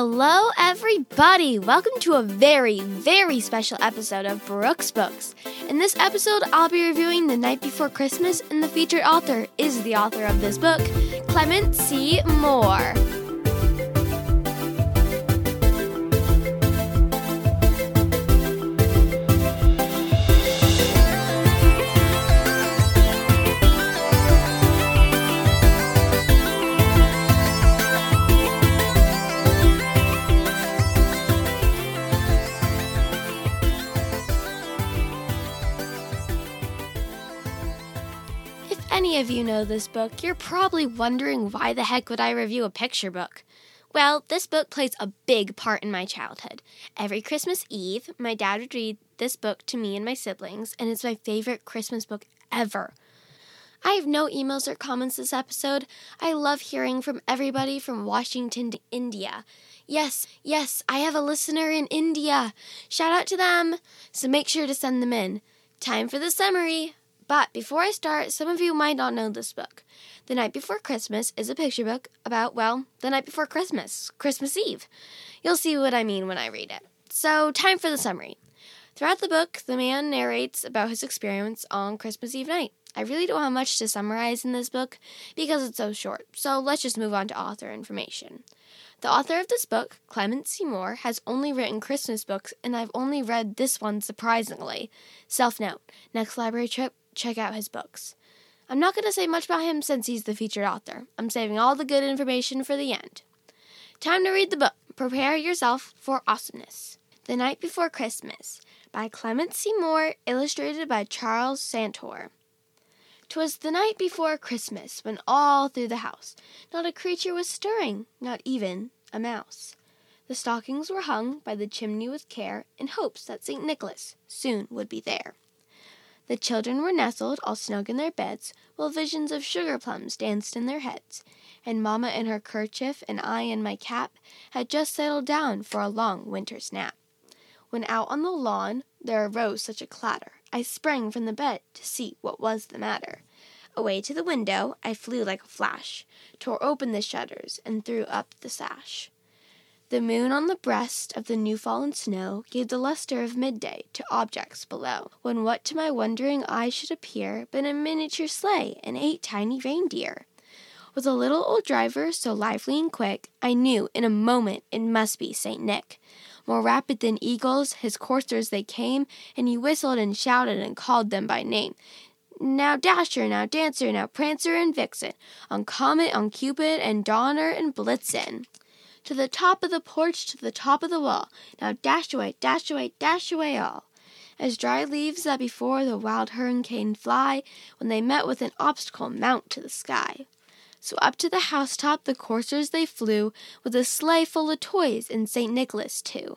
Hello, everybody! Welcome to a very, very special episode of Brooks Books. In this episode, I'll be reviewing The Night Before Christmas, and the featured author is the author of this book, Clement C. Moore. Any of you know this book, you're probably wondering why the heck would I review a picture book? Well, this book plays a big part in my childhood. Every Christmas Eve, my dad would read this book to me and my siblings, and it's my favorite Christmas book ever. I have no emails or comments this episode. I love hearing from everybody from Washington to India. Yes, yes, I have a listener in India. Shout out to them. So make sure to send them in. Time for the summary. But before I start, some of you might not know this book. The Night Before Christmas is a picture book about, well, the night before Christmas, Christmas Eve. You'll see what I mean when I read it. So, time for the summary. Throughout the book, the man narrates about his experience on Christmas Eve night. I really don't have much to summarize in this book because it's so short, so let's just move on to author information. The author of this book, Clement C. Moore, has only written Christmas books, and I've only read this one surprisingly. Self note next library trip, check out his books. I'm not going to say much about him since he's the featured author. I'm saving all the good information for the end. Time to read the book. Prepare yourself for awesomeness. The Night Before Christmas by Clement. Moore, illustrated by Charles Santore. 'Twas the night before Christmas, when all through the house not a creature was stirring, not even a mouse. The stockings were hung by the chimney with care, in hopes that St. Nicholas soon would be there. The children were nestled all snug in their beds, while visions of sugar plums danced in their heads, and mamma in her kerchief and I in my cap had just settled down for a long winter's nap. When out on the lawn there arose such a clatter, I sprang from the bed to see what was the matter. Away to the window I flew like a flash, tore open the shutters, and threw up the sash. The moon on the breast of the new fallen snow gave the lustre of midday to objects below, when what to my wondering eye should appear but a miniature sleigh and eight tiny reindeer. With a little old driver so lively and quick, I knew in a moment it must be Saint Nick. More rapid than eagles, his coursers they came, and he whistled and shouted and called them by name. Now Dasher, now Dancer, now Prancer and Vixen, on Comet, on Cupid, and Donner and Blitzen. To the top of the porch, to the top of the wall, now dash away, dash away, dash away all. As dry leaves that before the wild hurricane fly, when they met with an obstacle, mount to the sky. So up to the housetop the coursers they flew, with a sleigh full of toys and St. Nicholas too.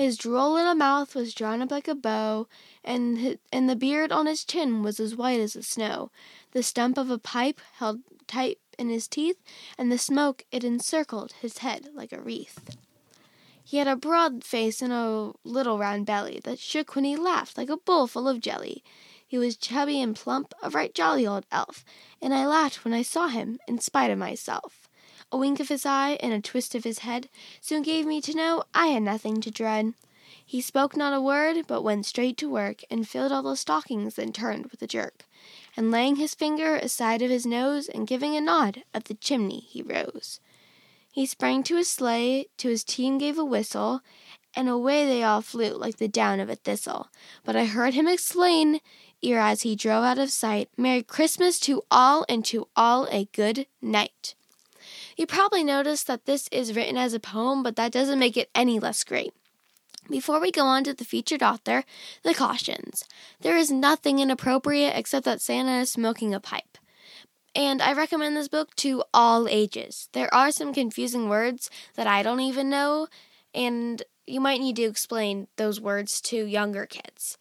His droll little mouth was drawn up like a bow, and his, and the beard on his chin was as white as the snow. The stump of a pipe held tight in his teeth, and the smoke it encircled his head like a wreath. He had a broad face and a little round belly that shook when he laughed like a bowl full of jelly. He was chubby and plump, a right jolly old elf, and I laughed when I saw him, in spite of myself. A wink of his eye and a twist of his head soon gave me to know I had nothing to dread. He spoke not a word, but went straight to work, and filled all the stockings, then turned with a jerk. And laying his finger aside of his nose, and giving a nod, up the chimney he rose. He sprang to his sleigh, to his team gave a whistle, and away they all flew like the down of a thistle. But I heard him explain, ere as he drove out of sight, Merry Christmas to all, and to all a good night. You probably noticed that this is written as a poem, but that doesn't make it any less great. Before we go on to the featured author, the cautions. There is nothing inappropriate except that Santa is smoking a pipe. And I recommend this book to all ages. There are some confusing words that I don't even know, and you might need to explain those words to younger kids.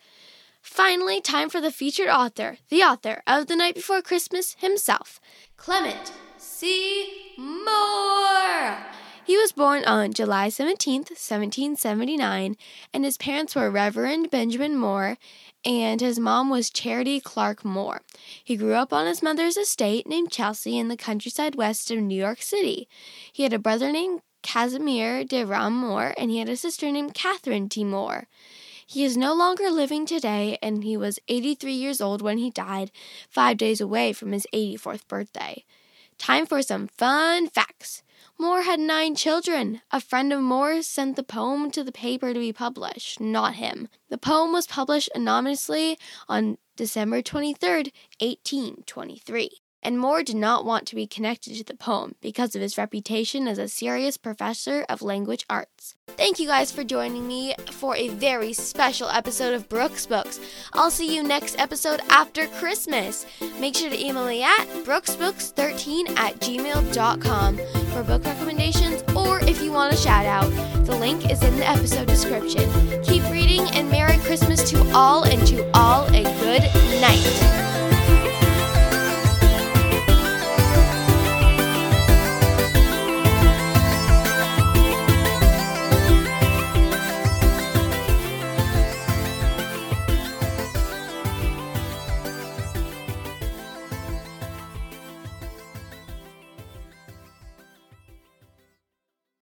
Finally, time for the featured author, the author of The Night Before Christmas himself, Clement C. Moore. He was born on July 17, 1779, and his parents were Reverend Benjamin Moore and his mom was Charity Clark Moore. He grew up on his mother's estate named Chelsea in the countryside west of New York City. He had a brother named Casimir de Ram Moore, and he had a sister named Catherine T. Moore. He is no longer living today, and he was 83 years old when he died, five days away from his 84th birthday. Time for some fun facts. Moore had nine children. A friend of Moore's sent the poem to the paper to be published, not him. The poem was published anonymously on December 23, 1823 and Moore did not want to be connected to the poem because of his reputation as a serious professor of language arts. Thank you guys for joining me for a very special episode of Brooks Books. I'll see you next episode after Christmas. Make sure to email me at brooksbooks13 at gmail.com for book recommendations or if you want a shout out. The link is in the episode description. Keep reading and Merry Christmas to all and to all.